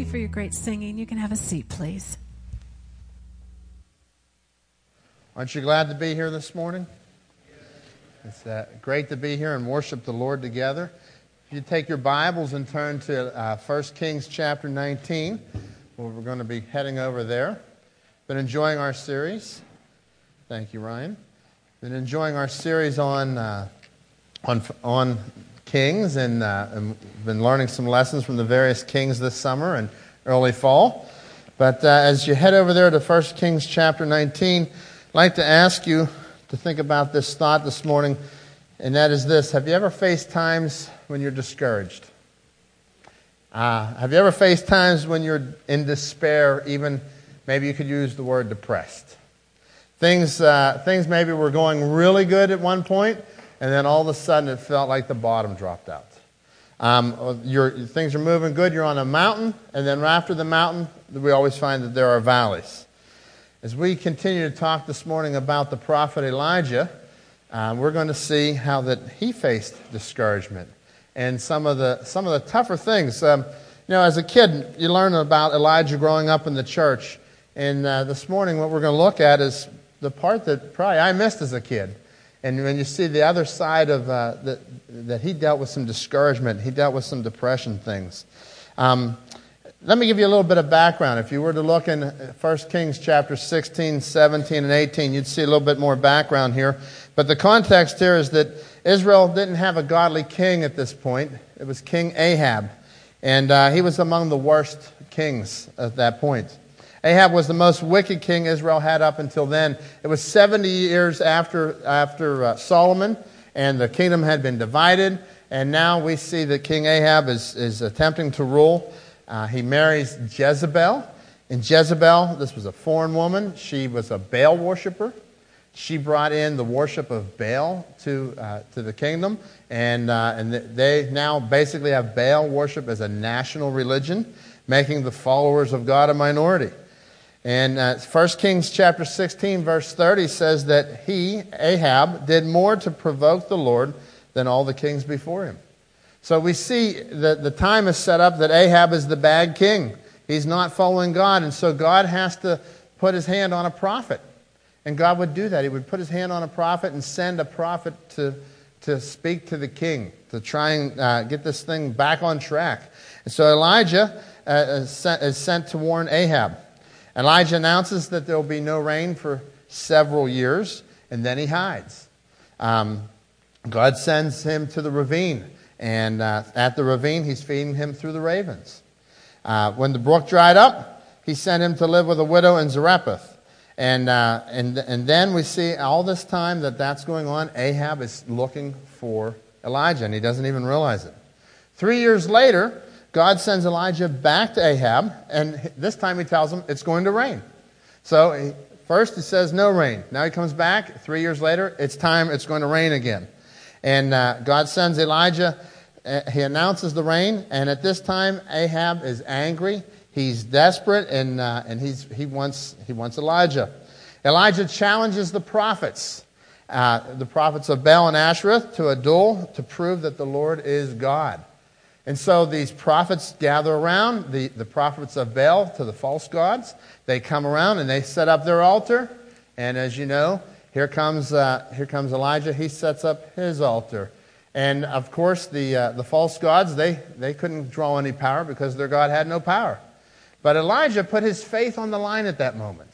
you for your great singing. You can have a seat, please. Aren't you glad to be here this morning? It's uh, great to be here and worship the Lord together. If you take your Bibles and turn to uh, 1 Kings chapter 19, well, we're going to be heading over there. Been enjoying our series. Thank you, Ryan. Been enjoying our series on, uh, on, on kings and, uh, and, been learning some lessons from the various kings this summer and early fall. But uh, as you head over there to 1 Kings chapter 19, I'd like to ask you to think about this thought this morning, and that is this Have you ever faced times when you're discouraged? Uh, have you ever faced times when you're in despair, even maybe you could use the word depressed? Things, uh, things maybe were going really good at one point, and then all of a sudden it felt like the bottom dropped out. Um, your, things are moving good, you're on a mountain, and then after the mountain, we always find that there are valleys. As we continue to talk this morning about the prophet Elijah, uh, we're going to see how that he faced discouragement and some of the, some of the tougher things. Um, you know, as a kid, you learn about Elijah growing up in the church. And uh, this morning, what we're going to look at is the part that probably I missed as a kid. And when you see the other side of uh, that, that he dealt with some discouragement, he dealt with some depression things. Um, let me give you a little bit of background. If you were to look in 1 Kings chapter 16, 17, and 18, you'd see a little bit more background here. But the context here is that Israel didn't have a godly king at this point. It was King Ahab. And uh, he was among the worst kings at that point. Ahab was the most wicked king Israel had up until then. It was 70 years after, after uh, Solomon, and the kingdom had been divided. And now we see that King Ahab is, is attempting to rule. Uh, he marries Jezebel. And Jezebel, this was a foreign woman. She was a Baal worshiper. She brought in the worship of Baal to, uh, to the kingdom. And, uh, and they now basically have Baal worship as a national religion, making the followers of God a minority. And uh, 1 Kings chapter 16, verse 30 says that he, Ahab, did more to provoke the Lord than all the kings before him. So we see that the time is set up that Ahab is the bad king. He's not following God, and so God has to put his hand on a prophet. And God would do that. He would put his hand on a prophet and send a prophet to, to speak to the king, to try and uh, get this thing back on track. And so Elijah uh, is, sent, is sent to warn Ahab. Elijah announces that there will be no rain for several years, and then he hides. Um, God sends him to the ravine, and uh, at the ravine, he's feeding him through the ravens. Uh, when the brook dried up, he sent him to live with a widow in Zarephath. And, uh, and, and then we see all this time that that's going on, Ahab is looking for Elijah, and he doesn't even realize it. Three years later, God sends Elijah back to Ahab, and this time he tells him it's going to rain. So first he says no rain. Now he comes back. Three years later, it's time, it's going to rain again. And uh, God sends Elijah. Uh, he announces the rain, and at this time, Ahab is angry. He's desperate, and, uh, and he's, he, wants, he wants Elijah. Elijah challenges the prophets, uh, the prophets of Baal and Asherah, to a duel to prove that the Lord is God. And so these prophets gather around, the, the prophets of Baal to the false gods. They come around and they set up their altar. And as you know, here comes, uh, here comes Elijah. He sets up his altar. And of course, the, uh, the false gods, they, they couldn't draw any power because their God had no power. But Elijah put his faith on the line at that moment.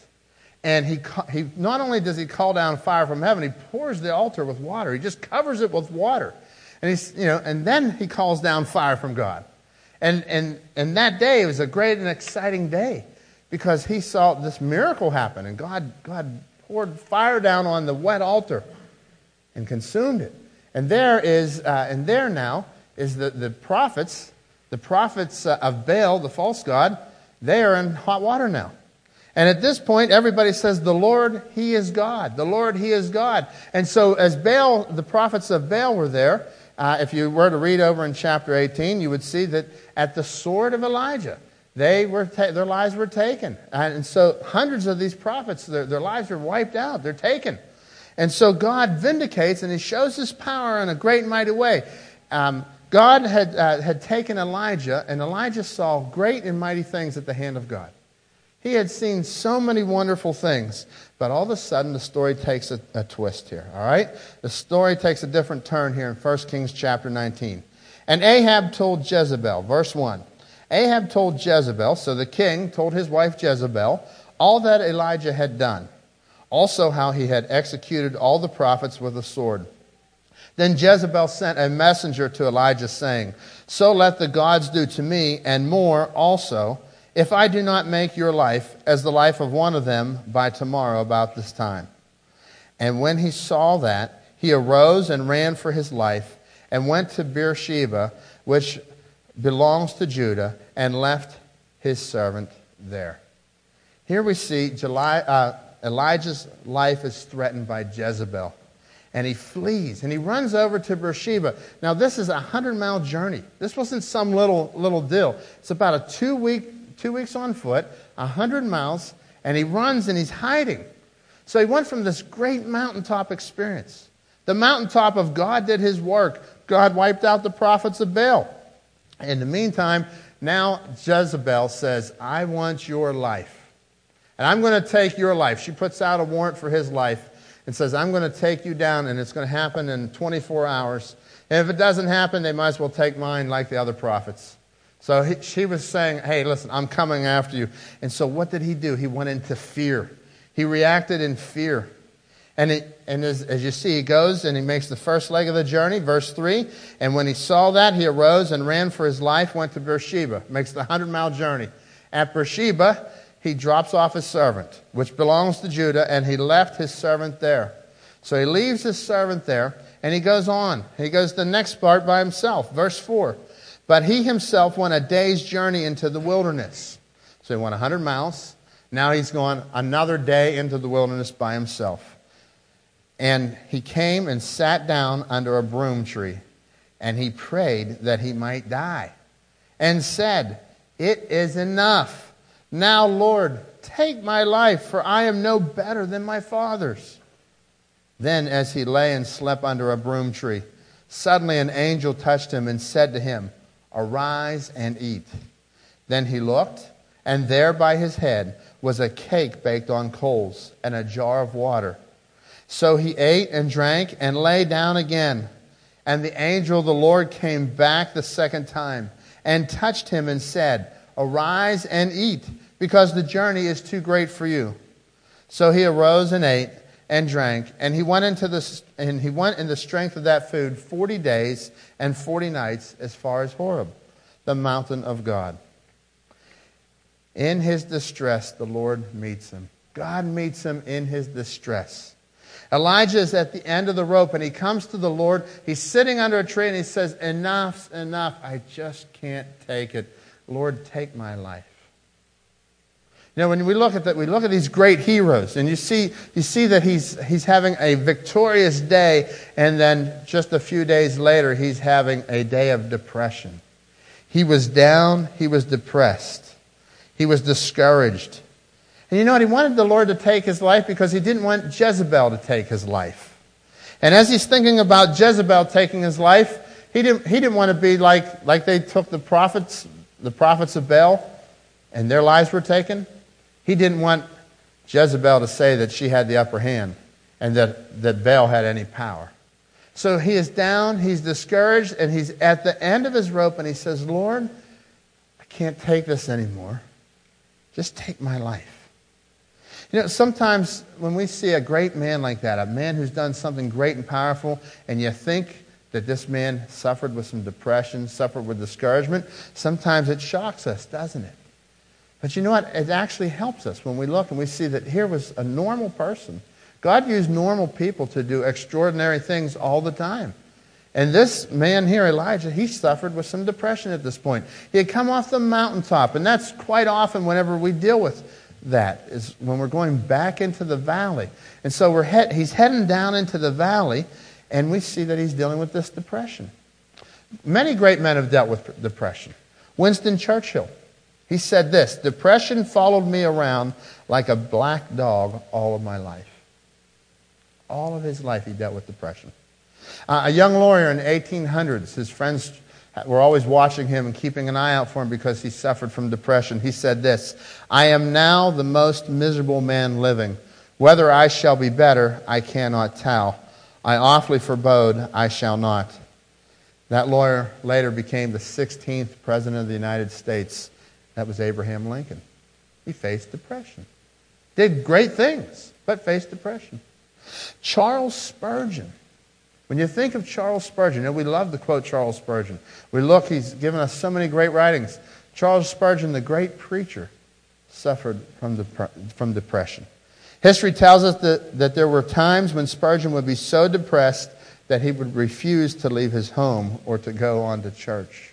And he, he, not only does he call down fire from heaven, he pours the altar with water. He just covers it with water. And, he's, you know, and then he calls down fire from God. And, and, and that day was a great and exciting day because he saw this miracle happen. And God, God poured fire down on the wet altar and consumed it. And there is, uh, and there now is the, the prophets, the prophets uh, of Baal, the false god, they are in hot water now. And at this point, everybody says, The Lord, He is God. The Lord, He is God. And so, as Baal, the prophets of Baal were there, uh, if you were to read over in chapter 18, you would see that at the sword of Elijah, they were ta- their lives were taken. And so hundreds of these prophets, their, their lives are wiped out. They're taken. And so God vindicates and He shows His power in a great and mighty way. Um, God had, uh, had taken Elijah, and Elijah saw great and mighty things at the hand of God. He had seen so many wonderful things, but all of a sudden the story takes a, a twist here, all right? The story takes a different turn here in 1 Kings chapter 19. And Ahab told Jezebel, verse 1. Ahab told Jezebel, so the king told his wife Jezebel, all that Elijah had done, also how he had executed all the prophets with a sword. Then Jezebel sent a messenger to Elijah, saying, So let the gods do to me, and more also if I do not make your life as the life of one of them by tomorrow about this time. And when he saw that, he arose and ran for his life and went to Beersheba, which belongs to Judah, and left his servant there. Here we see July, uh, Elijah's life is threatened by Jezebel. And he flees and he runs over to Beersheba. Now, this is a 100 mile journey. This wasn't some little, little deal. It's about a two week two weeks on foot, 100 miles, and he runs and he's hiding. So he went from this great mountaintop experience. The mountaintop of God did his work. God wiped out the prophets of Baal. In the meantime, now Jezebel says, I want your life. And I'm going to take your life. She puts out a warrant for his life and says, I'm going to take you down, and it's going to happen in 24 hours. And if it doesn't happen, they might as well take mine like the other prophets. So he, she was saying, Hey, listen, I'm coming after you. And so what did he do? He went into fear. He reacted in fear. And, he, and as, as, you see, he goes and he makes the first leg of the journey, verse 3. And when he saw that, he arose and ran for his life, went to Beersheba, makes the 100 mile journey. At Beersheba, he drops off his servant, which belongs to Judah, and he left his servant there. So he leaves his servant there, and he goes on. He goes the next part by himself. Verse 4. But he himself went a day's journey into the wilderness. So he went 100 miles. Now he's gone another day into the wilderness by himself. And he came and sat down under a broom tree. And he prayed that he might die. And said, It is enough. Now, Lord, take my life, for I am no better than my father's. Then, as he lay and slept under a broom tree, suddenly an angel touched him and said to him, Arise and eat. Then he looked, and there by his head was a cake baked on coals and a jar of water. So he ate and drank and lay down again. And the angel of the Lord came back the second time and touched him and said, Arise and eat, because the journey is too great for you. So he arose and ate and drank, and he went into the and he went in the strength of that food forty days and forty nights as far as Horeb, the mountain of God. In his distress, the Lord meets him. God meets him in his distress. Elijah is at the end of the rope and he comes to the Lord. He's sitting under a tree and he says, Enough's enough. I just can't take it. Lord, take my life. You know, when we look at that, we look at these great heroes, and you see, you see that he's, he's having a victorious day, and then just a few days later, he's having a day of depression. He was down, he was depressed, he was discouraged. And you know what? He wanted the Lord to take his life because he didn't want Jezebel to take his life. And as he's thinking about Jezebel taking his life, he didn't, he didn't want to be like, like they took the prophets, the prophets of Baal, and their lives were taken. He didn't want Jezebel to say that she had the upper hand and that, that Baal had any power. So he is down, he's discouraged, and he's at the end of his rope, and he says, Lord, I can't take this anymore. Just take my life. You know, sometimes when we see a great man like that, a man who's done something great and powerful, and you think that this man suffered with some depression, suffered with discouragement, sometimes it shocks us, doesn't it? But you know what? It actually helps us when we look and we see that here was a normal person. God used normal people to do extraordinary things all the time. And this man here, Elijah, he suffered with some depression at this point. He had come off the mountaintop, and that's quite often whenever we deal with that, is when we're going back into the valley. And so we're head, he's heading down into the valley, and we see that he's dealing with this depression. Many great men have dealt with depression. Winston Churchill, he said this Depression followed me around like a black dog all of my life. All of his life, he dealt with depression. Uh, a young lawyer in the 1800s, his friends were always watching him and keeping an eye out for him because he suffered from depression. He said this I am now the most miserable man living. Whether I shall be better, I cannot tell. I awfully forebode, I shall not. That lawyer later became the 16th president of the United States. That was Abraham Lincoln. He faced depression. Did great things, but faced depression. Charles Spurgeon. When you think of Charles Spurgeon, know, we love to quote Charles Spurgeon. We look, he's given us so many great writings. Charles Spurgeon, the great preacher, suffered from, dep- from depression. History tells us that, that there were times when Spurgeon would be so depressed that he would refuse to leave his home or to go on to church.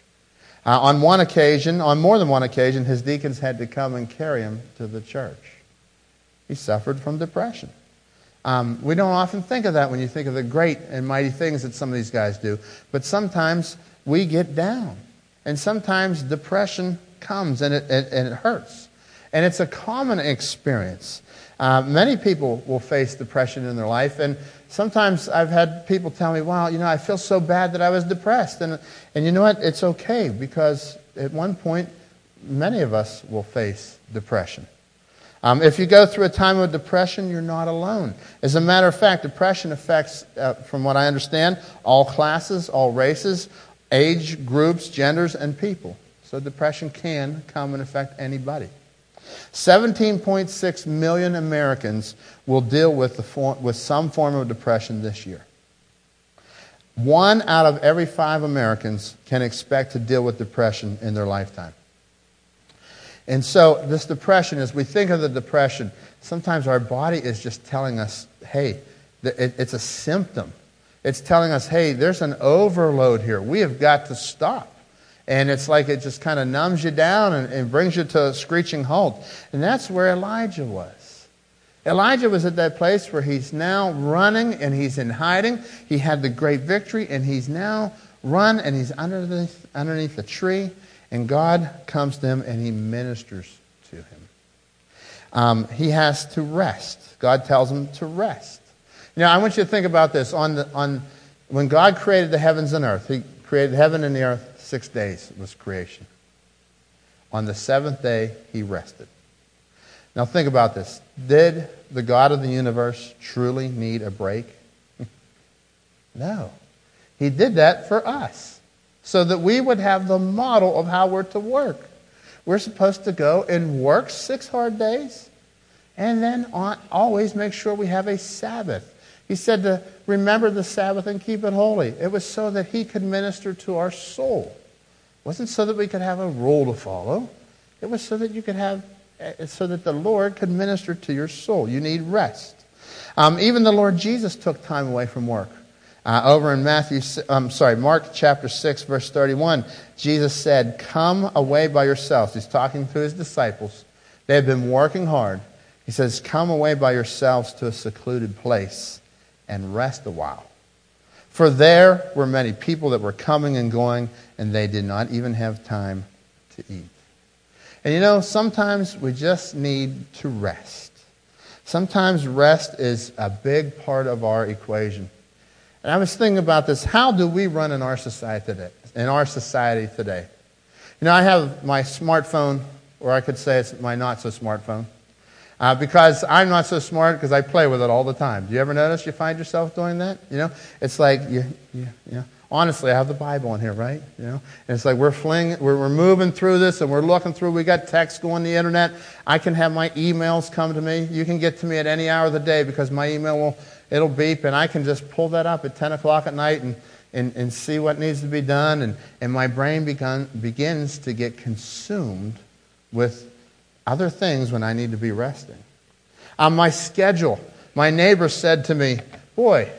Uh, on one occasion, on more than one occasion, his deacons had to come and carry him to the church. He suffered from depression. Um, we don't often think of that when you think of the great and mighty things that some of these guys do, but sometimes we get down. And sometimes depression comes and it, it and it hurts. And it's a common experience. Uh, many people will face depression in their life, and sometimes I've had people tell me, wow, you know, I feel so bad that I was depressed. And, and you know what? It's okay because at one point, many of us will face depression. Um, if you go through a time of depression, you're not alone. As a matter of fact, depression affects, uh, from what I understand, all classes, all races, age groups, genders, and people. So depression can come and affect anybody. 17.6 million Americans will deal with, the form, with some form of depression this year. One out of every five Americans can expect to deal with depression in their lifetime. And so, this depression, as we think of the depression, sometimes our body is just telling us, hey, it's a symptom. It's telling us, hey, there's an overload here. We have got to stop. And it's like it just kind of numbs you down and, and brings you to a screeching halt. And that's where Elijah was. Elijah was at that place where he's now running and he's in hiding. He had the great victory and he's now run and he's underneath, underneath a tree. And God comes to him and he ministers to him. Um, he has to rest. God tells him to rest. Now, I want you to think about this. On, the, on when God created the heavens and earth, He created heaven and the earth Six days was creation. On the seventh day, he rested. Now, think about this. Did the God of the universe truly need a break? no. He did that for us so that we would have the model of how we're to work. We're supposed to go and work six hard days and then always make sure we have a Sabbath. He said to remember the Sabbath and keep it holy. It was so that he could minister to our soul. Wasn't so that we could have a rule to follow. It was so that you could have, eh, so that the Lord could minister to your soul. You need rest. Um, even the Lord Jesus took time away from work. Uh, over in Matthew, I'm um, sorry, Mark chapter 6, verse 31, Jesus said, Come away by yourselves. He's talking to his disciples. They have been working hard. He says, Come away by yourselves to a secluded place and rest a while. For there were many people that were coming and going, and they did not even have time to eat. And you know, sometimes we just need to rest. Sometimes rest is a big part of our equation. And I was thinking about this. How do we run in our society today? In our society today? You know, I have my smartphone, or I could say it's my not so smartphone. Uh, because I'm not so smart because I play with it all the time. Do you ever notice you find yourself doing that? You know, it's like you, you, you know, honestly, I have the Bible in here, right? You know, and it's like we're fling, we're, we're moving through this and we're looking through. We got text going the internet. I can have my emails come to me. You can get to me at any hour of the day because my email will it'll beep and I can just pull that up at 10 o'clock at night and and, and see what needs to be done. And, and my brain begun, begins to get consumed with other things when I need to be resting. On my schedule, my neighbor said to me, Boy,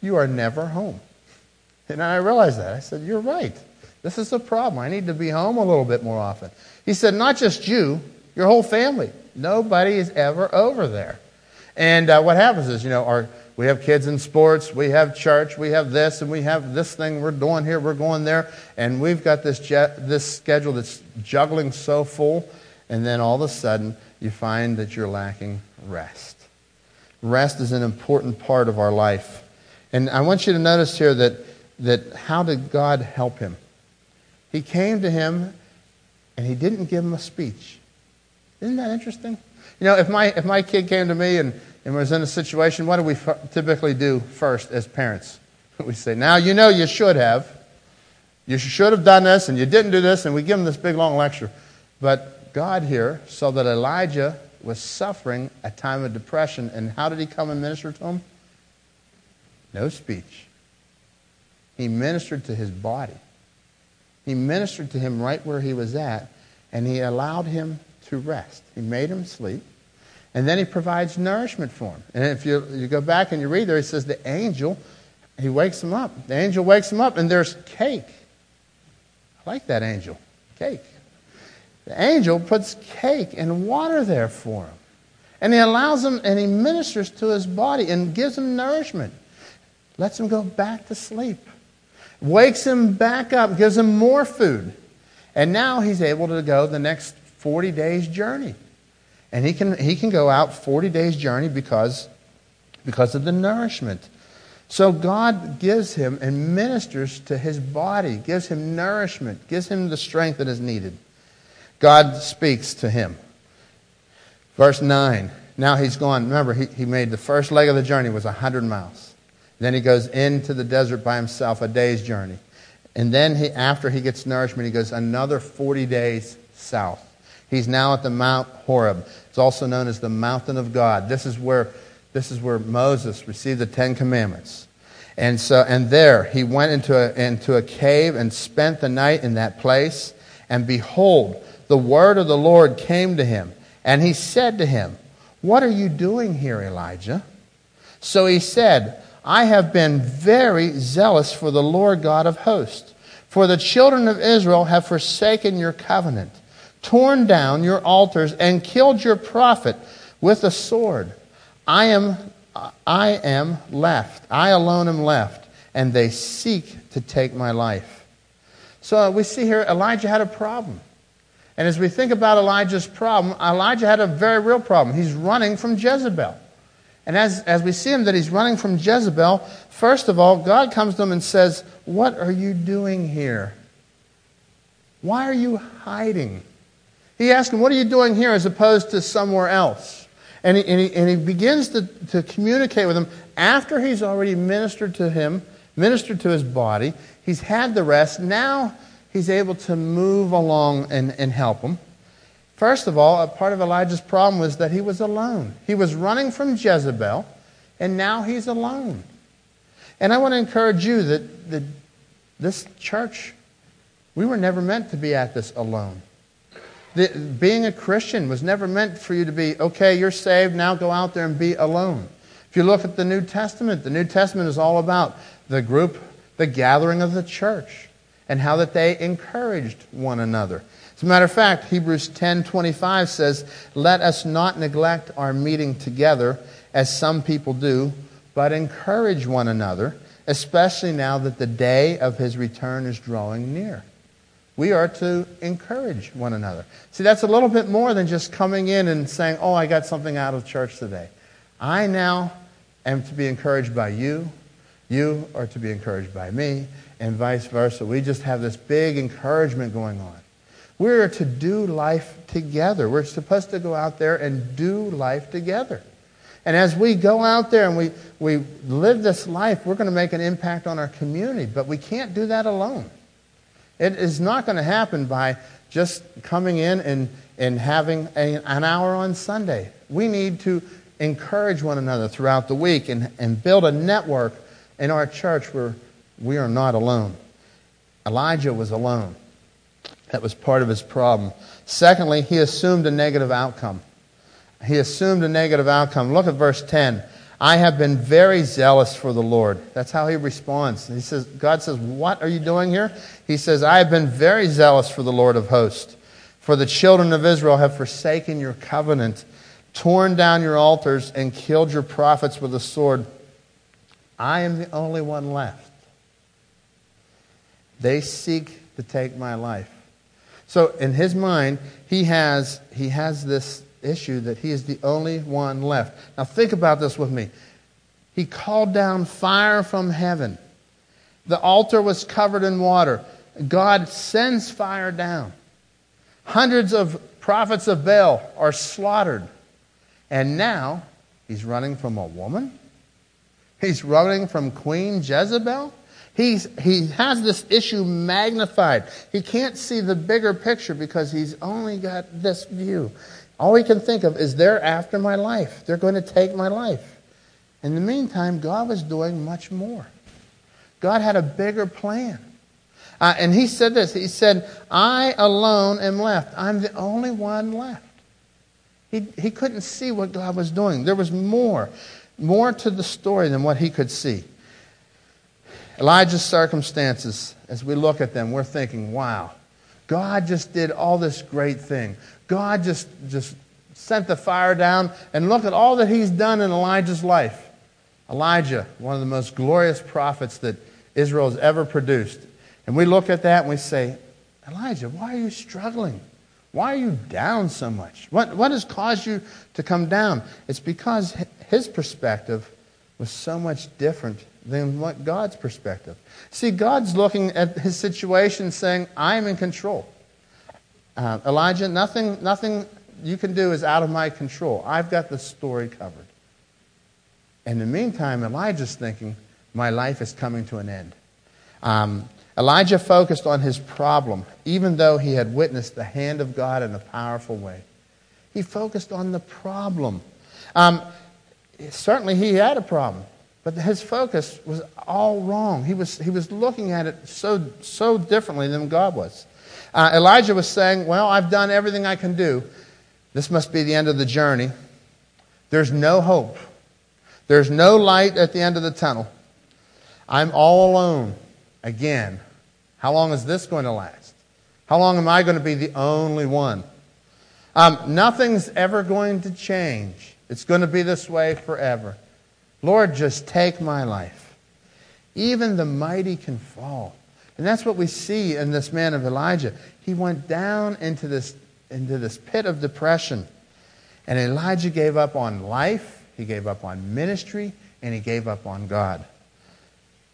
you are never home. And I realized that. I said, You're right. This is a problem. I need to be home a little bit more often. He said, Not just you, your whole family. Nobody is ever over there. And uh, what happens is, you know, our, we have kids in sports, we have church, we have this, and we have this thing we're doing here, we're going there, and we've got this, jet, this schedule that's juggling so full, and then all of a sudden you find that you're lacking rest. Rest is an important part of our life. And I want you to notice here that that how did God help him? He came to him and he didn't give him a speech. Isn't that interesting? You know, if my, if my kid came to me and, and was in a situation, what do we f- typically do first as parents? We say, Now you know you should have. You should have done this and you didn't do this, and we give them this big long lecture. But God here saw that Elijah was suffering a time of depression, and how did he come and minister to him? No speech. He ministered to his body. He ministered to him right where he was at, and he allowed him to rest. He made him sleep, and then he provides nourishment for him. And if you, you go back and you read there, he says the angel, he wakes him up. The angel wakes him up, and there's cake. I like that angel. Cake. The angel puts cake and water there for him. And he allows him and he ministers to his body and gives him nourishment. Lets him go back to sleep wakes him back up, gives him more food. And now he's able to go the next 40 days' journey. And he can, he can go out 40 days' journey because, because of the nourishment. So God gives him and ministers to his body, gives him nourishment, gives him the strength that is needed. God speaks to him. Verse 9. Now he's gone. Remember, he, he made the first leg of the journey was 100 miles. Then he goes into the desert by himself, a day's journey. And then he, after he gets nourishment, he goes another 40 days south. He's now at the Mount Horeb. It's also known as the mountain of God. This is where, this is where Moses received the Ten Commandments. And, so, and there he went into a, into a cave and spent the night in that place. And behold, the word of the Lord came to him. And he said to him, What are you doing here, Elijah? So he said, I have been very zealous for the Lord God of hosts. For the children of Israel have forsaken your covenant, torn down your altars, and killed your prophet with a sword. I am, I am left. I alone am left, and they seek to take my life. So we see here Elijah had a problem. And as we think about Elijah's problem, Elijah had a very real problem. He's running from Jezebel. And as, as we see him that he's running from Jezebel, first of all, God comes to him and says, What are you doing here? Why are you hiding? He asks him, What are you doing here as opposed to somewhere else? And he, and he, and he begins to, to communicate with him after he's already ministered to him, ministered to his body. He's had the rest. Now he's able to move along and, and help him. First of all, a part of Elijah's problem was that he was alone. He was running from Jezebel, and now he's alone. And I want to encourage you that, that this church, we were never meant to be at this alone. The, being a Christian was never meant for you to be, okay, you're saved, now go out there and be alone. If you look at the New Testament, the New Testament is all about the group, the gathering of the church, and how that they encouraged one another. As a matter of fact, Hebrews 10:25 says, "Let us not neglect our meeting together as some people do, but encourage one another, especially now that the day of his return is drawing near." We are to encourage one another. See, that's a little bit more than just coming in and saying, "Oh, I got something out of church today." I now am to be encouraged by you. You are to be encouraged by me, and vice versa. We just have this big encouragement going on. We're to do life together. We're supposed to go out there and do life together. And as we go out there and we, we live this life, we're going to make an impact on our community. But we can't do that alone. It is not going to happen by just coming in and, and having a, an hour on Sunday. We need to encourage one another throughout the week and, and build a network in our church where we are not alone. Elijah was alone. That was part of his problem. Secondly, he assumed a negative outcome. He assumed a negative outcome. Look at verse 10. I have been very zealous for the Lord. That's how he responds. He says, God says, What are you doing here? He says, I have been very zealous for the Lord of hosts. For the children of Israel have forsaken your covenant, torn down your altars, and killed your prophets with a sword. I am the only one left. They seek to take my life. So in his mind, he has, he has this issue that he is the only one left. Now think about this with me. He called down fire from heaven. The altar was covered in water. God sends fire down. Hundreds of prophets of Baal are slaughtered. And now he's running from a woman? He's running from Queen Jezebel? He's, he has this issue magnified. He can't see the bigger picture because he's only got this view. All he can think of is they're after my life. They're going to take my life. In the meantime, God was doing much more. God had a bigger plan. Uh, and he said this He said, I alone am left. I'm the only one left. He, he couldn't see what God was doing. There was more, more to the story than what he could see. Elijah's circumstances, as we look at them, we're thinking, wow, God just did all this great thing. God just, just sent the fire down, and look at all that he's done in Elijah's life. Elijah, one of the most glorious prophets that Israel has ever produced. And we look at that and we say, Elijah, why are you struggling? Why are you down so much? What, what has caused you to come down? It's because his perspective was so much different than what God's perspective. See, God's looking at his situation saying, I'm in control. Uh, Elijah, nothing, nothing you can do is out of my control. I've got the story covered. In the meantime, Elijah's thinking, my life is coming to an end. Um, Elijah focused on his problem, even though he had witnessed the hand of God in a powerful way. He focused on the problem. Um, certainly, he had a problem. But his focus was all wrong. He was, he was looking at it so, so differently than God was. Uh, Elijah was saying, Well, I've done everything I can do. This must be the end of the journey. There's no hope. There's no light at the end of the tunnel. I'm all alone again. How long is this going to last? How long am I going to be the only one? Um, nothing's ever going to change. It's going to be this way forever. Lord, just take my life. Even the mighty can fall. And that's what we see in this man of Elijah. He went down into this, into this pit of depression. And Elijah gave up on life, he gave up on ministry, and he gave up on God.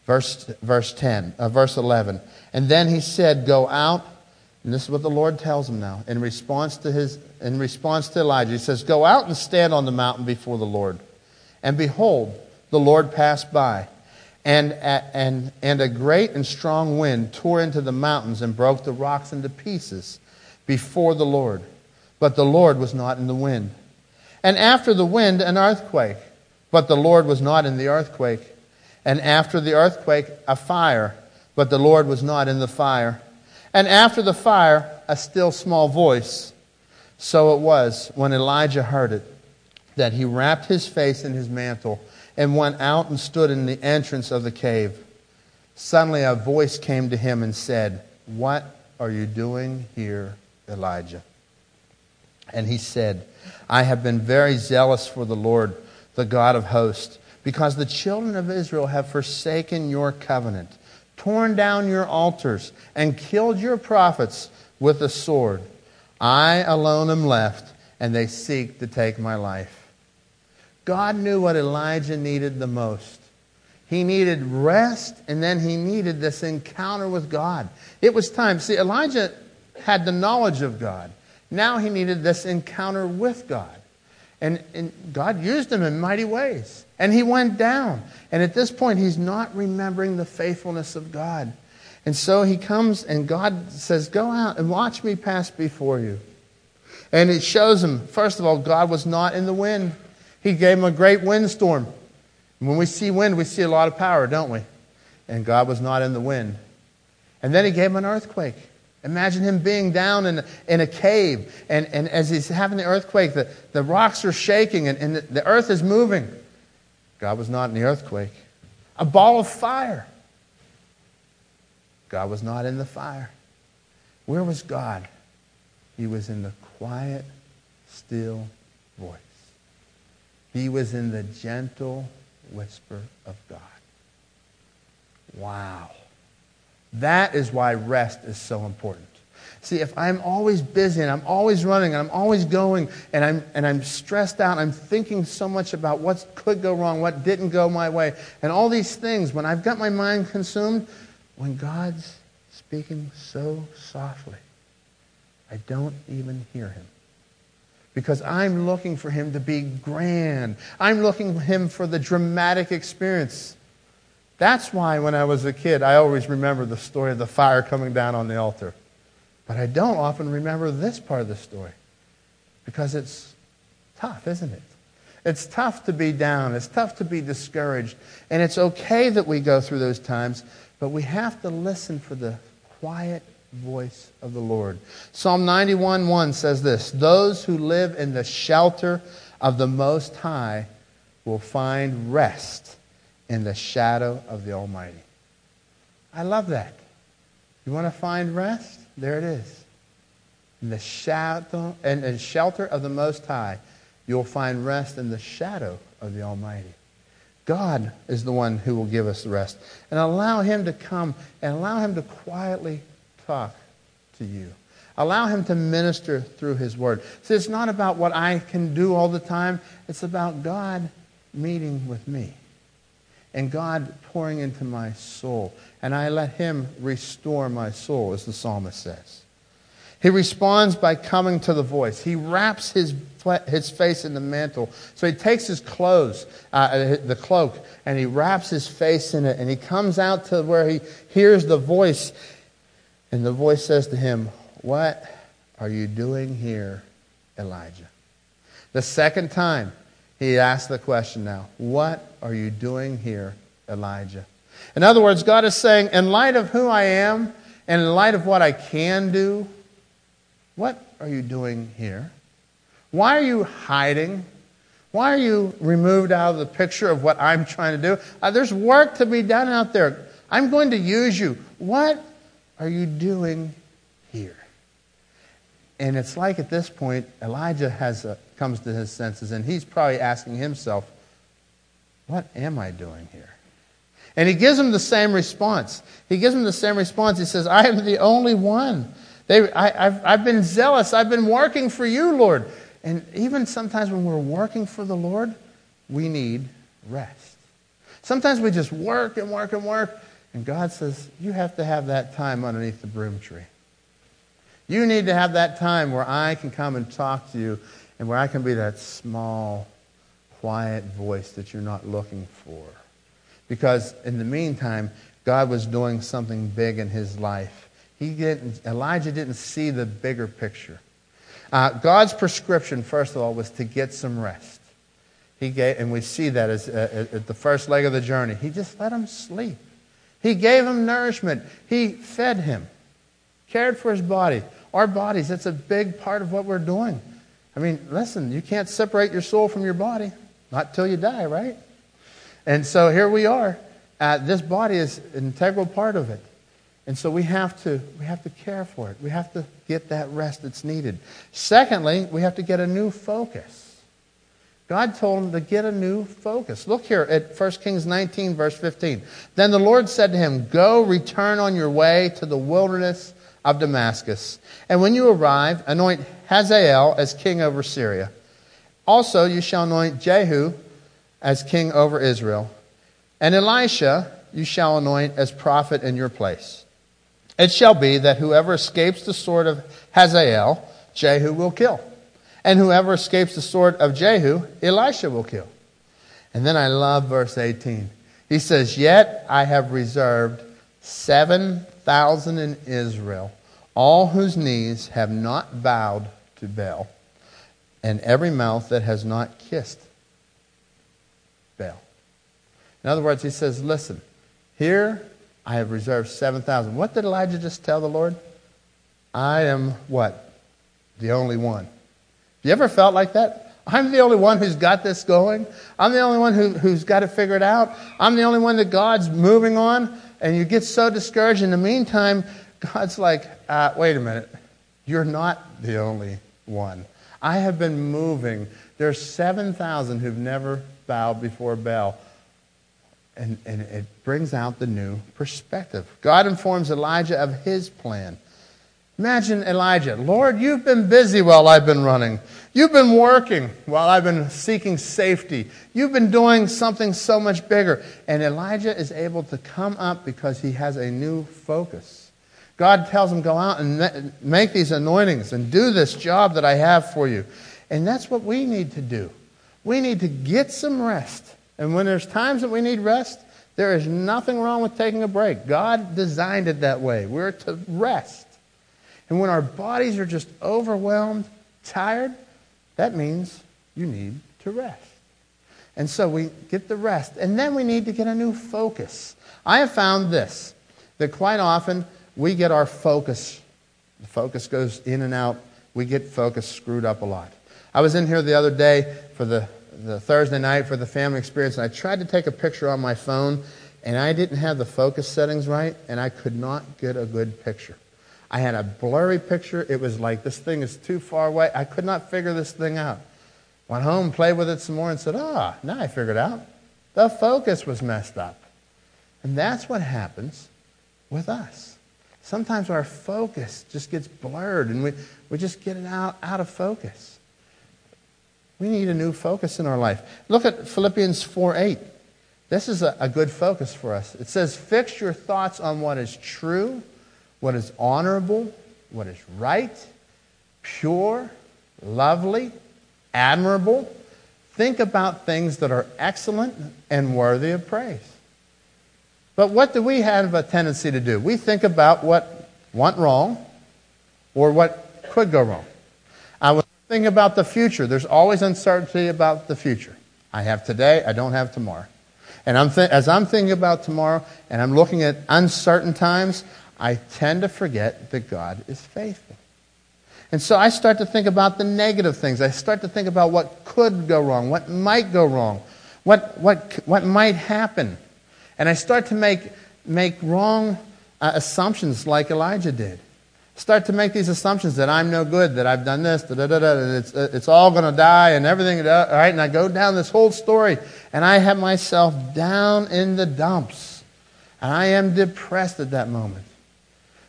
Verse, verse 10, uh, verse 11. And then he said, Go out. And this is what the Lord tells him now in response to, his, in response to Elijah. He says, Go out and stand on the mountain before the Lord. And behold, the Lord passed by, and, and, and a great and strong wind tore into the mountains and broke the rocks into pieces before the Lord. But the Lord was not in the wind. And after the wind, an earthquake. But the Lord was not in the earthquake. And after the earthquake, a fire. But the Lord was not in the fire. And after the fire, a still small voice. So it was when Elijah heard it that he wrapped his face in his mantle and went out and stood in the entrance of the cave. Suddenly a voice came to him and said, What are you doing here, Elijah? And he said, I have been very zealous for the Lord, the God of hosts, because the children of Israel have forsaken your covenant, torn down your altars, and killed your prophets with the sword. I alone am left, and they seek to take my life. God knew what Elijah needed the most. He needed rest, and then he needed this encounter with God. It was time. See, Elijah had the knowledge of God. Now he needed this encounter with God. And, and, God used him in mighty ways. And he went down. And at this point, he's not remembering the faithfulness of God. And so he comes, and God says, Go out and watch me pass before you. And it shows him, first of all, God was not in the wind. He gave him a great windstorm. When we see wind, we see a lot of power, don't we? And God was not in the wind. And then he gave him an earthquake. Imagine him being down in, in a cave, and, and as he's having the earthquake, the, the rocks are shaking and, and the, the earth is moving. God was not in the earthquake. A ball of fire. God was not in the fire. Where was God? He was in the quiet, still voice. He was in the gentle whisper of God. Wow. That is why rest is so important. See, if I'm always busy and I'm always running and I'm always going and I'm, and I'm stressed out, I'm thinking so much about what could go wrong, what didn't go my way, and all these things, when I've got my mind consumed, when God's speaking so softly. I don't even hear him. Because I'm looking for him to be grand. I'm looking for him for the dramatic experience. That's why when I was a kid, I always remember the story of the fire coming down on the altar. But I don't often remember this part of the story because it's tough, isn't it? It's tough to be down. It's tough to be discouraged. And it's okay that we go through those times, but we have to listen for the quiet voice of the Lord. Psalm 91 1 says this Those who live in the shelter of the Most High will find rest in the shadow of the Almighty. I love that. You want to find rest? There it is. In the shadow and the shelter of the Most High, you'll find rest in the shadow of the Almighty. God is the one who will give us rest. And allow Him to come and allow Him to quietly talk to you. Allow Him to minister through His Word. So it's not about what I can do all the time, it's about God meeting with me and God pouring into my soul. And I let Him restore my soul, as the psalmist says. He responds by coming to the voice. He wraps his, his face in the mantle. So he takes his clothes, uh, the cloak, and he wraps his face in it. And he comes out to where he hears the voice. And the voice says to him, What are you doing here, Elijah? The second time, he asks the question now, What are you doing here, Elijah? In other words, God is saying, In light of who I am, and in light of what I can do, what are you doing here? Why are you hiding? Why are you removed out of the picture of what I'm trying to do? Uh, there's work to be done out there. I'm going to use you. What are you doing here? And it's like at this point, Elijah has a, comes to his senses, and he's probably asking himself, What am I doing here? And he gives him the same response. He gives him the same response. He says, I am the only one. They, I, have I've been zealous. I've been working for you, Lord. And even sometimes when we're working for the Lord, we need rest. Sometimes we just work and work and work, and God says, You have to have that time underneath the broom tree. You need to have that time where I can come and talk to you and where I can be that small, quiet voice that you're not looking for. Because in the meantime, God was doing something big in his life. He didn't, Elijah didn't see the bigger picture. Uh, God's prescription, first of all, was to get some rest. He gave, and we see that as, uh, at the first leg of the journey. He just let him sleep. He gave him nourishment. He fed him, cared for his body. Our bodies, that's a big part of what we're doing. I mean, listen, you can't separate your soul from your body, not till you die, right? And so here we are. Uh, this body is an integral part of it. And so we have to we have to care for it. We have to get that rest that's needed. Secondly, we have to get a new focus. God told him to get a new focus. Look here at 1 Kings 19, verse 15. Then the Lord said to him, Go, return on your way to the wilderness of Damascus. And when you arrive, anoint Hazael as king over Syria. Also, you shall anoint Jehu as king over Israel. And Elisha you shall anoint as prophet in your place. It shall be that whoever escapes the sword of Hazael, Jehu will kill. And whoever escapes the sword of Jehu, Elisha will kill. And then I love verse 18. He says, Yet I have reserved 7,000 in Israel, all whose knees have not bowed to Baal, and every mouth that has not kissed Baal. In other words, he says, Listen, here I have reserved 7,000. What did Elijah just tell the Lord? I am what? The only one. Have you ever felt like that? I'm the only one who's got this going. I'm the only one who, who's got it figured out. I'm the only one that God's moving on. And you get so discouraged. In the meantime, God's like, uh, wait a minute. You're not the only one. I have been moving. There's 7,000 who've never bowed before Baal and, and it brings out the new perspective. God informs Elijah of his plan. Imagine Elijah, Lord, you've been busy while I've been running. You've been working while I've been seeking safety. You've been doing something so much bigger. And Elijah is able to come up because he has a new focus. God tells him, go out and make these anointings and do this job that I have for you. And that's what we need to do. We need to get some rest. And when there's times that we need rest, there is nothing wrong with taking a break. God designed it that way. We're to rest. And when our bodies are just overwhelmed, tired, that means you need to rest. And so we get the rest. And then we need to get a new focus. I have found this that quite often we get our focus, the focus goes in and out. We get focus screwed up a lot. I was in here the other day for the, the Thursday night for the family experience, and I tried to take a picture on my phone, and I didn't have the focus settings right, and I could not get a good picture. I had a blurry picture. It was like this thing is too far away. I could not figure this thing out. Went home, played with it some more, and said, Ah, now I figured out. The focus was messed up. And that's what happens with us. Sometimes our focus just gets blurred and we, we just get it out, out of focus. We need a new focus in our life. Look at Philippians 4 8. This is a, a good focus for us. It says, Fix your thoughts on what is true, what is honorable, what is right, pure, lovely, admirable. Think about things that are excellent and worthy of praise. But what do we have a tendency to do? We think about what went wrong or what could go wrong. I was thinking about the future. There's always uncertainty about the future. I have today, I don't have tomorrow. And I'm th- as I'm thinking about tomorrow and I'm looking at uncertain times, I tend to forget that God is faithful. And so I start to think about the negative things. I start to think about what could go wrong, what might go wrong, what, what, what might happen. And I start to make, make wrong uh, assumptions like Elijah did. Start to make these assumptions that I'm no good, that I've done this, da, da, da, da, and it's, uh, it's all going to die and everything. Uh, all right, and I go down this whole story, and I have myself down in the dumps. And I am depressed at that moment.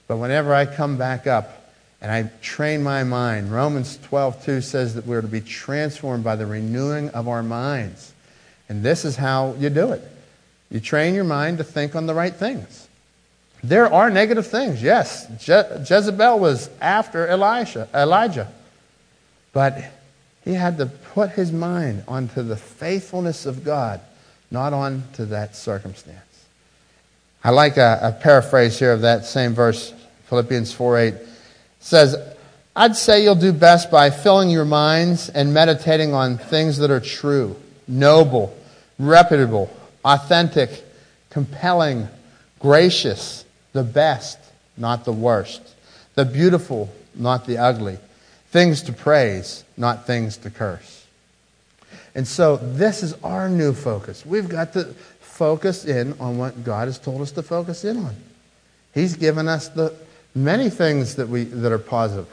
But whenever I come back up and I train my mind, Romans 12, 2 says that we're to be transformed by the renewing of our minds. And this is how you do it. You train your mind to think on the right things. There are negative things, yes. Je- Jezebel was after Elisha, Elijah. But he had to put his mind onto the faithfulness of God, not onto that circumstance. I like a, a paraphrase here of that same verse, Philippians 4 8. Says, I'd say you'll do best by filling your minds and meditating on things that are true, noble, reputable, authentic, compelling, gracious, the best, not the worst, the beautiful, not the ugly, things to praise, not things to curse. And so this is our new focus. We've got to focus in on what God has told us to focus in on. He's given us the many things that, we, that are positive.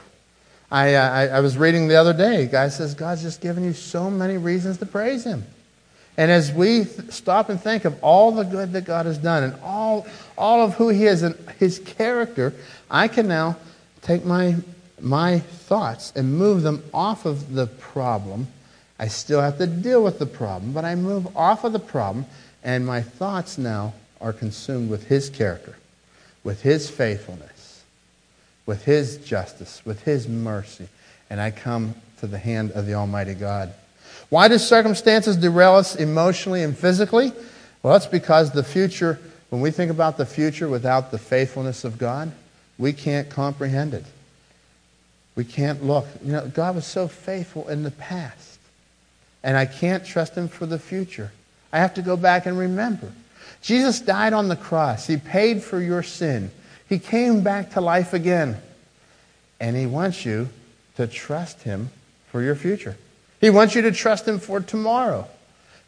I, uh, I, I was reading the other day, guy says, God's just given you so many reasons to praise Him. And as we th- stop and think of all the good that God has done and all, all of who He is and His character, I can now take my, my thoughts and move them off of the problem. I still have to deal with the problem, but I move off of the problem, and my thoughts now are consumed with His character, with His faithfulness, with His justice, with His mercy, and I come to the hand of the Almighty God. Why do circumstances derail us emotionally and physically? Well, it's because the future, when we think about the future without the faithfulness of God, we can't comprehend it. We can't look. You know, God was so faithful in the past, and I can't trust Him for the future. I have to go back and remember. Jesus died on the cross, He paid for your sin, He came back to life again, and He wants you to trust Him for your future. He wants you to trust Him for tomorrow.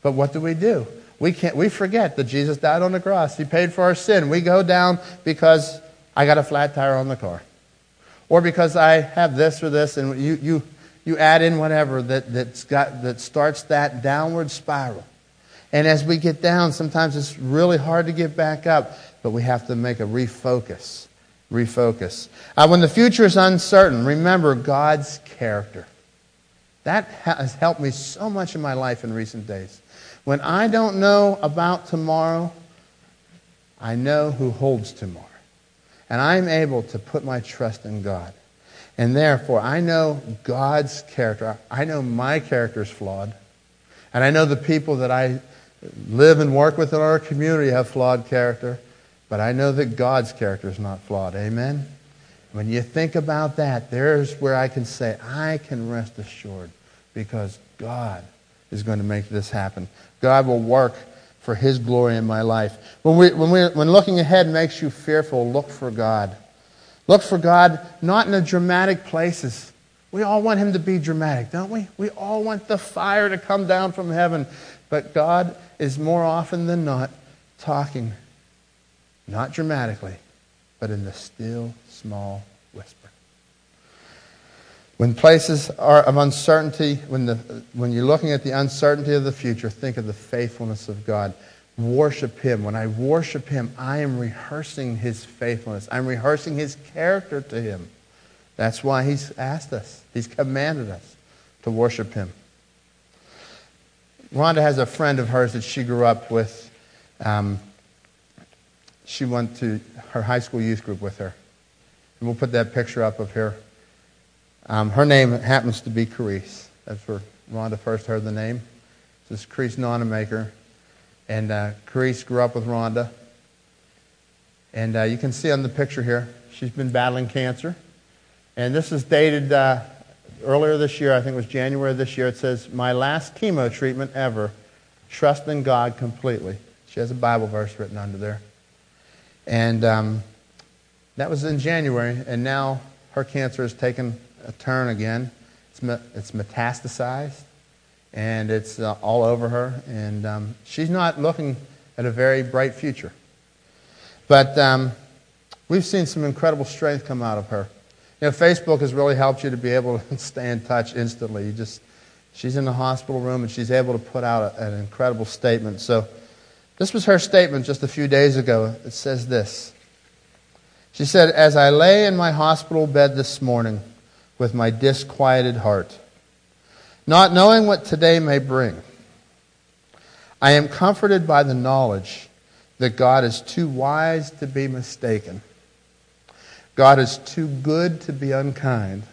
But what do we do? We, can't, we forget that Jesus died on the cross. He paid for our sin. We go down because I got a flat tire on the car. Or because I have this or this, and you, you, you add in whatever that, that's got, that starts that downward spiral. And as we get down, sometimes it's really hard to get back up, but we have to make a refocus. Refocus. Uh, when the future is uncertain, remember God's character. That has helped me so much in my life in recent days. When I don't know about tomorrow, I know who holds tomorrow. And I'm able to put my trust in God. And therefore, I know God's character. I know my character is flawed. And I know the people that I live and work within our community have flawed character. But I know that God's character is not flawed. Amen? When you think about that, there's where I can say, I can rest assured because God is going to make this happen. God will work for His glory in my life. When, we, when, we, when looking ahead makes you fearful, look for God. Look for God not in the dramatic places. We all want Him to be dramatic, don't we? We all want the fire to come down from heaven. But God is more often than not talking, not dramatically, but in the still small whisper. When places are of uncertainty, when, the, when you're looking at the uncertainty of the future, think of the faithfulness of God. Worship Him. When I worship Him, I am rehearsing His faithfulness. I'm rehearsing His character to Him. That's why He's asked us, He's commanded us to worship Him. Rhonda has a friend of hers that she grew up with. Um, she went to her high school youth group with her. And we'll put that picture up of her. Um, her name happens to be Carice. That's where Rhonda first heard the name. This is Carice Nonamaker. And uh, Carice grew up with Rhonda. And uh, you can see on the picture here, she's been battling cancer. And this is dated uh, earlier this year, I think it was January this year. It says, My last chemo treatment ever. Trust in God completely. She has a Bible verse written under there. And um, that was in January, and now her cancer has taken a turn again. It's, me- it's metastasized, and it's uh, all over her, and um, she's not looking at a very bright future. But um, we've seen some incredible strength come out of her. Know, Facebook has really helped you to be able to stay in touch instantly. You just, she's in the hospital room, and she's able to put out a, an incredible statement. So, this was her statement just a few days ago. It says this. She said, As I lay in my hospital bed this morning with my disquieted heart, not knowing what today may bring, I am comforted by the knowledge that God is too wise to be mistaken. God is too good to be unkind.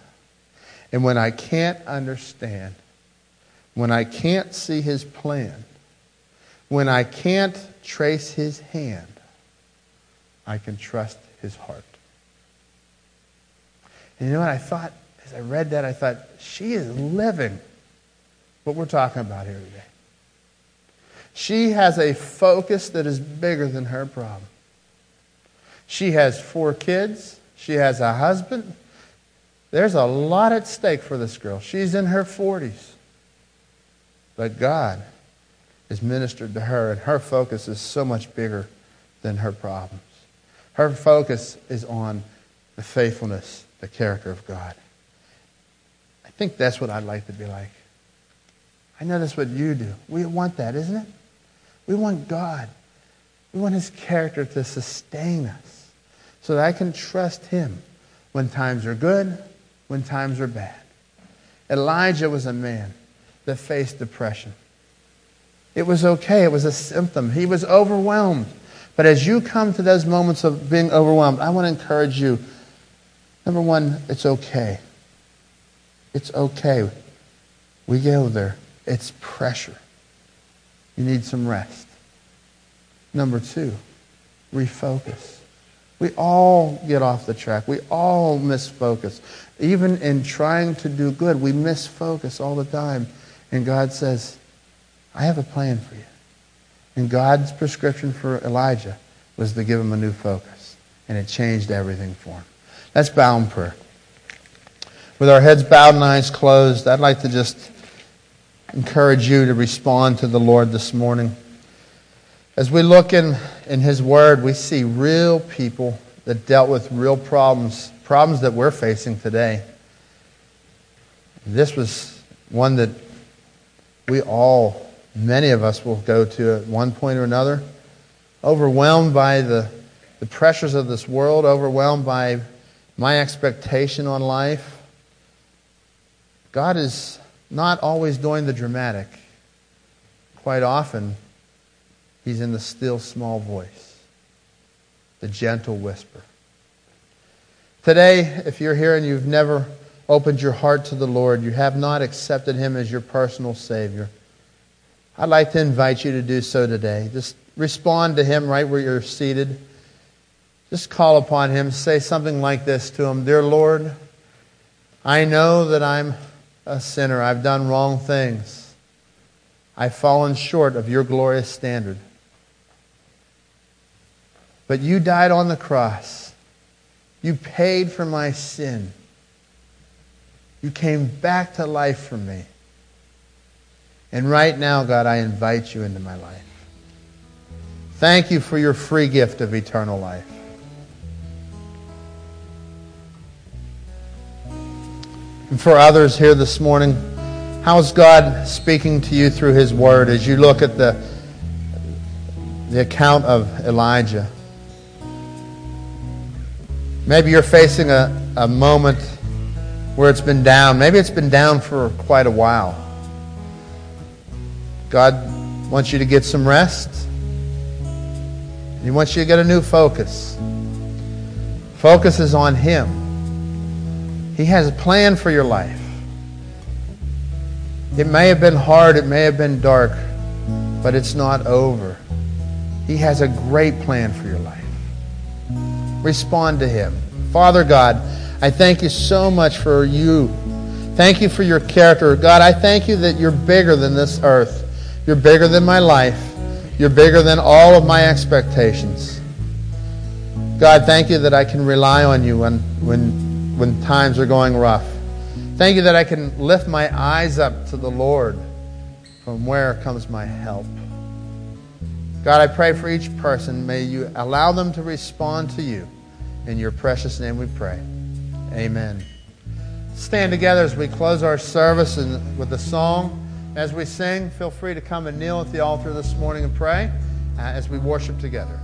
And when I can't understand, when I can't see his plan, when I can't trace his hand, I can trust his heart. And you know what I thought? As I read that, I thought, she is living what we're talking about here today. She has a focus that is bigger than her problem. She has four kids. She has a husband. There's a lot at stake for this girl. She's in her 40s. But God is ministered to her, and her focus is so much bigger than her problems. Her focus is on the faithfulness, the character of God. I think that's what I'd like to be like. I know that's what you do. We want that, isn't it? We want God. We want His character to sustain us so that I can trust Him when times are good, when times are bad. Elijah was a man that faced depression. It was okay. It was a symptom. He was overwhelmed. But as you come to those moments of being overwhelmed, I want to encourage you. Number one, it's okay. It's okay. We go there. It's pressure. You need some rest. Number two, refocus. We all get off the track. We all miss focus. Even in trying to do good, we miss focus all the time. And God says, I have a plan for you. And God's prescription for Elijah was to give him a new focus. And it changed everything for him. That's in prayer. With our heads bowed and eyes closed, I'd like to just encourage you to respond to the Lord this morning. As we look in, in His Word, we see real people that dealt with real problems, problems that we're facing today. This was one that we all many of us will go to at one point or another, overwhelmed by the, the pressures of this world, overwhelmed by my expectation on life. God is not always doing the dramatic. Quite often, He's in the still small voice, the gentle whisper, Today, if you're here and you've never opened your heart to the Lord, you have not accepted Him as your personal Savior, I'd like to invite you to do so today. Just respond to Him right where you're seated. Just call upon Him. Say something like this to Him Dear Lord, I know that I'm a sinner. I've done wrong things. I've fallen short of your glorious standard. But you died on the cross you paid for my sin. You came back to life for me. And right now, God, I invite you into my life. Thank you for your free gift of eternal life. And for others here this morning, how is God speaking to you through His Word as you look at the, the account of Elijah? Maybe you're facing a, a moment where it's been down. Maybe it's been down for quite a while. God wants you to get some rest. He wants you to get a new focus. Focus is on Him. He has a plan for your life. It may have been hard, it may have been dark, but it's not over. He has a great plan for your life respond to Him. Father God, I thank you so much for you. Thank you for your character. God, I thank you that you're bigger than this earth. You're bigger than my life. You're bigger than all of my expectations. God, thank you that I can rely on you when, when, when times are going rough. Thank you that I can lift my eyes up to the Lord from where comes my help. God, I pray for each person. May you allow them to respond to you. In your precious name we pray. Amen. Stand together as we close our service and with a song. As we sing, feel free to come and kneel at the altar this morning and pray uh, as we worship together.